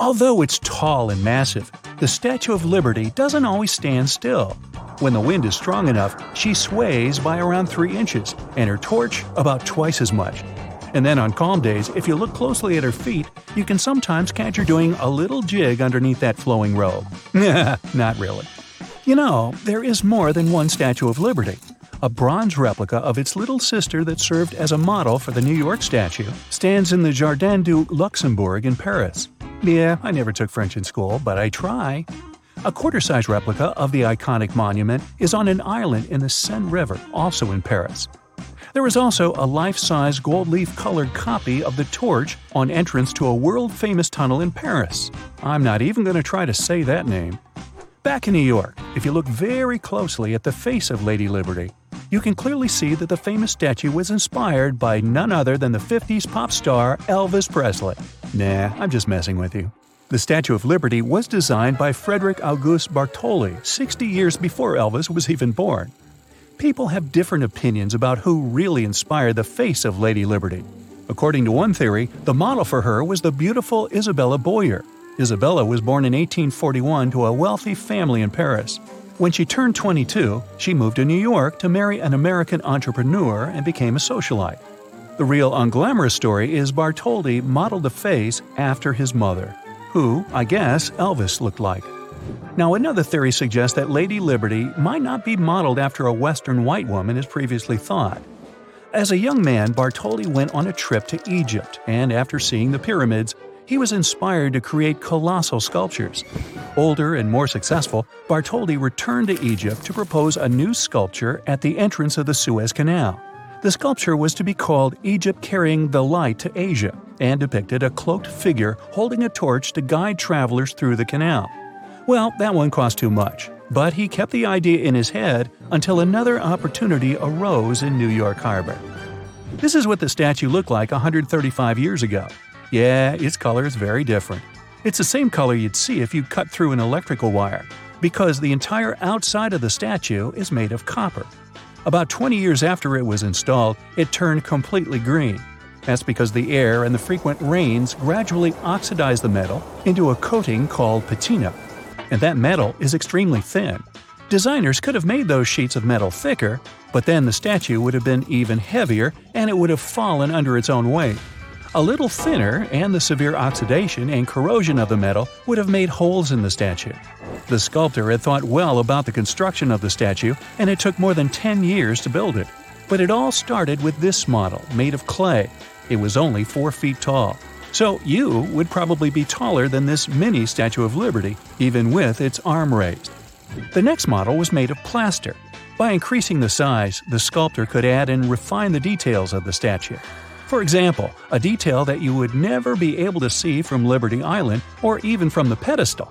Although it's tall and massive, the Statue of Liberty doesn't always stand still. When the wind is strong enough, she sways by around 3 inches, and her torch about twice as much. And then on calm days, if you look closely at her feet, you can sometimes catch her doing a little jig underneath that flowing robe. Not really. You know, there is more than one Statue of Liberty. A bronze replica of its little sister that served as a model for the New York statue stands in the Jardin du Luxembourg in Paris. Yeah, I never took French in school, but I try. A quarter size replica of the iconic monument is on an island in the Seine River, also in Paris. There is also a life size gold leaf colored copy of the torch on entrance to a world famous tunnel in Paris. I'm not even going to try to say that name. Back in New York, if you look very closely at the face of Lady Liberty, you can clearly see that the famous statue was inspired by none other than the 50s pop star Elvis Presley. Nah, I'm just messing with you. The Statue of Liberty was designed by Frederick Auguste Bartholdi 60 years before Elvis was even born. People have different opinions about who really inspired the face of Lady Liberty. According to one theory, the model for her was the beautiful Isabella Boyer. Isabella was born in 1841 to a wealthy family in Paris. When she turned 22, she moved to New York to marry an American entrepreneur and became a socialite. The real unglamorous story is Bartholdi modeled the face after his mother, who, I guess, Elvis looked like. Now, another theory suggests that Lady Liberty might not be modeled after a Western white woman as previously thought. As a young man, Bartholdi went on a trip to Egypt, and after seeing the pyramids, he was inspired to create colossal sculptures. Older and more successful, Bartholdi returned to Egypt to propose a new sculpture at the entrance of the Suez Canal. The sculpture was to be called Egypt Carrying the Light to Asia and depicted a cloaked figure holding a torch to guide travelers through the canal. Well, that one cost too much, but he kept the idea in his head until another opportunity arose in New York Harbor. This is what the statue looked like 135 years ago. Yeah, its color is very different. It's the same color you'd see if you cut through an electrical wire, because the entire outside of the statue is made of copper. About 20 years after it was installed, it turned completely green. That's because the air and the frequent rains gradually oxidize the metal into a coating called patina. And that metal is extremely thin. Designers could have made those sheets of metal thicker, but then the statue would have been even heavier and it would have fallen under its own weight. A little thinner, and the severe oxidation and corrosion of the metal would have made holes in the statue. The sculptor had thought well about the construction of the statue, and it took more than 10 years to build it. But it all started with this model, made of clay. It was only 4 feet tall. So you would probably be taller than this mini Statue of Liberty, even with its arm raised. The next model was made of plaster. By increasing the size, the sculptor could add and refine the details of the statue. For example, a detail that you would never be able to see from Liberty Island or even from the pedestal.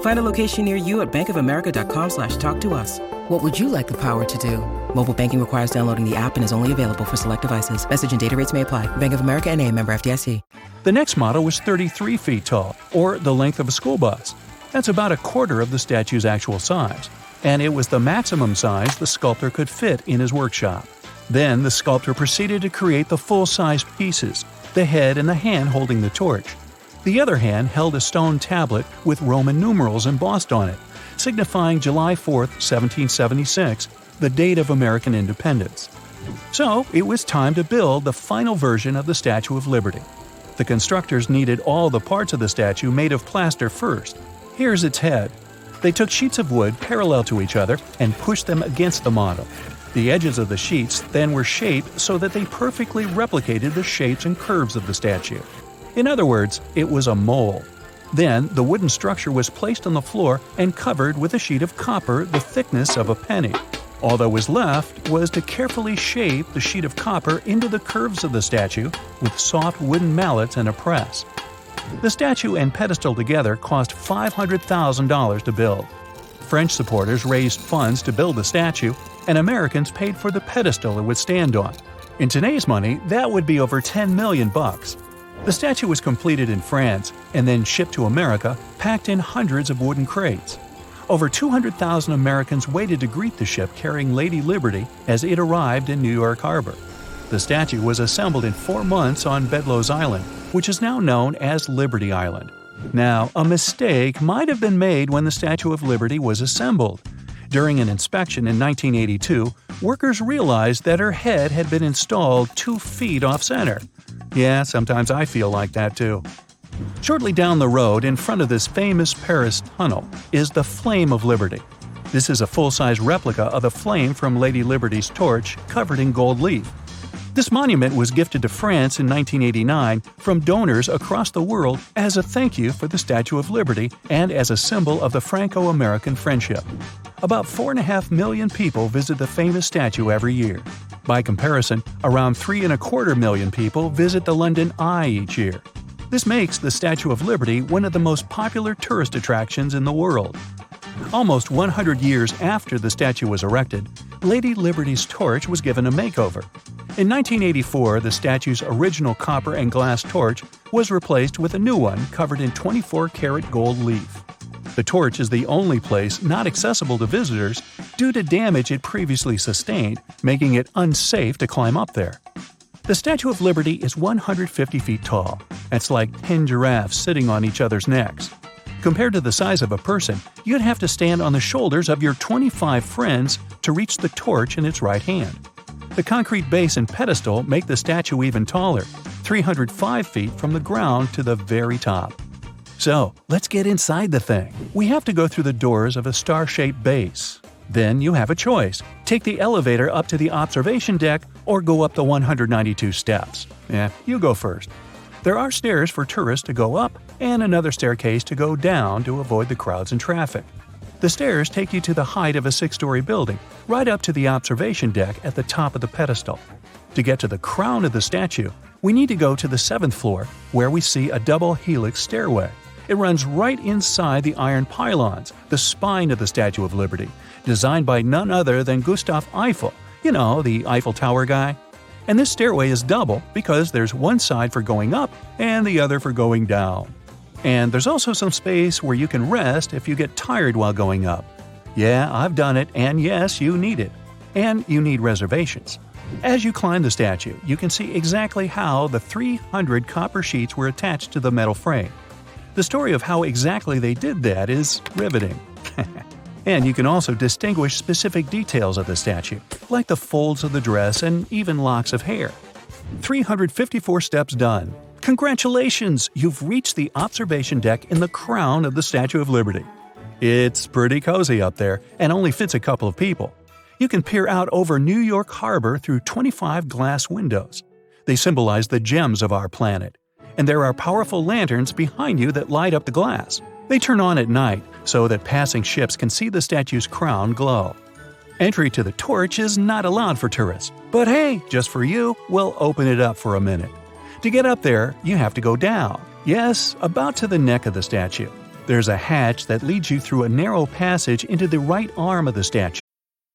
Find a location near you at bankofamerica.com slash talk to us. What would you like the power to do? Mobile banking requires downloading the app and is only available for select devices. Message and data rates may apply. Bank of America and a member FDIC. The next model was 33 feet tall, or the length of a school bus. That's about a quarter of the statue's actual size. And it was the maximum size the sculptor could fit in his workshop. Then the sculptor proceeded to create the full-size pieces, the head and the hand holding the torch. The other hand held a stone tablet with Roman numerals embossed on it, signifying July 4, 1776, the date of American independence. So, it was time to build the final version of the Statue of Liberty. The constructors needed all the parts of the statue made of plaster first. Here's its head. They took sheets of wood parallel to each other and pushed them against the model. The edges of the sheets then were shaped so that they perfectly replicated the shapes and curves of the statue. In other words, it was a mole. Then, the wooden structure was placed on the floor and covered with a sheet of copper the thickness of a penny. All that was left was to carefully shape the sheet of copper into the curves of the statue with soft wooden mallets and a press. The statue and pedestal together cost $500,000 to build. French supporters raised funds to build the statue, and Americans paid for the pedestal it would stand on. In today's money, that would be over 10 million bucks. The statue was completed in France and then shipped to America, packed in hundreds of wooden crates. Over 200,000 Americans waited to greet the ship carrying Lady Liberty as it arrived in New York Harbor. The statue was assembled in four months on Bedloe's Island, which is now known as Liberty Island. Now, a mistake might have been made when the Statue of Liberty was assembled. During an inspection in 1982, workers realized that her head had been installed two feet off center. Yeah, sometimes I feel like that too. Shortly down the road, in front of this famous Paris tunnel, is the Flame of Liberty. This is a full size replica of the flame from Lady Liberty's torch covered in gold leaf. This monument was gifted to France in 1989 from donors across the world as a thank you for the Statue of Liberty and as a symbol of the Franco American friendship. About 4.5 million people visit the famous statue every year. By comparison, around three and a quarter million people visit the London Eye each year. This makes the Statue of Liberty one of the most popular tourist attractions in the world. Almost 100 years after the statue was erected, Lady Liberty's torch was given a makeover. In 1984, the statue's original copper and glass torch was replaced with a new one covered in 24 karat gold leaf. The torch is the only place not accessible to visitors due to damage it previously sustained, making it unsafe to climb up there. The Statue of Liberty is 150 feet tall. That's like 10 giraffes sitting on each other's necks. Compared to the size of a person, you'd have to stand on the shoulders of your 25 friends to reach the torch in its right hand. The concrete base and pedestal make the statue even taller, 305 feet from the ground to the very top. So, let's get inside the thing. We have to go through the doors of a star shaped base. Then you have a choice take the elevator up to the observation deck or go up the 192 steps. Yeah, you go first. There are stairs for tourists to go up and another staircase to go down to avoid the crowds and traffic. The stairs take you to the height of a six story building, right up to the observation deck at the top of the pedestal. To get to the crown of the statue, we need to go to the seventh floor, where we see a double helix stairway. It runs right inside the iron pylons, the spine of the Statue of Liberty, designed by none other than Gustave Eiffel, you know, the Eiffel Tower guy. And this stairway is double because there's one side for going up and the other for going down. And there's also some space where you can rest if you get tired while going up. Yeah, I've done it, and yes, you need it. And you need reservations. As you climb the statue, you can see exactly how the 300 copper sheets were attached to the metal frame. The story of how exactly they did that is riveting. and you can also distinguish specific details of the statue, like the folds of the dress and even locks of hair. 354 steps done. Congratulations! You've reached the observation deck in the crown of the Statue of Liberty. It's pretty cozy up there and only fits a couple of people. You can peer out over New York Harbor through 25 glass windows. They symbolize the gems of our planet. And there are powerful lanterns behind you that light up the glass. They turn on at night so that passing ships can see the statue's crown glow. Entry to the torch is not allowed for tourists, but hey, just for you, we'll open it up for a minute. To get up there, you have to go down. Yes, about to the neck of the statue. There's a hatch that leads you through a narrow passage into the right arm of the statue.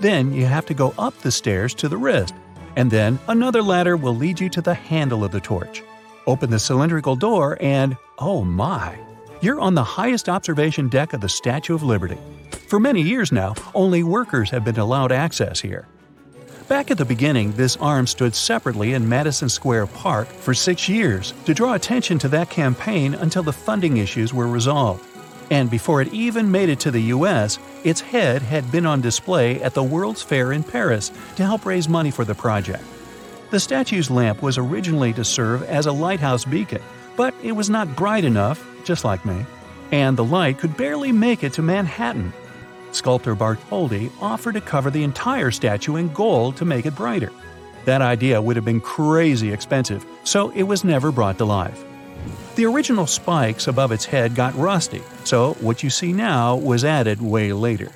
Then you have to go up the stairs to the wrist, and then another ladder will lead you to the handle of the torch. Open the cylindrical door, and oh my! You're on the highest observation deck of the Statue of Liberty. For many years now, only workers have been allowed access here. Back at the beginning, this arm stood separately in Madison Square Park for six years to draw attention to that campaign until the funding issues were resolved. And before it even made it to the US, its head had been on display at the World's Fair in Paris to help raise money for the project. The statue's lamp was originally to serve as a lighthouse beacon, but it was not bright enough, just like me, and the light could barely make it to Manhattan. Sculptor Bartholdi offered to cover the entire statue in gold to make it brighter. That idea would have been crazy expensive, so it was never brought to life. The original spikes above its head got rusty, so what you see now was added way later.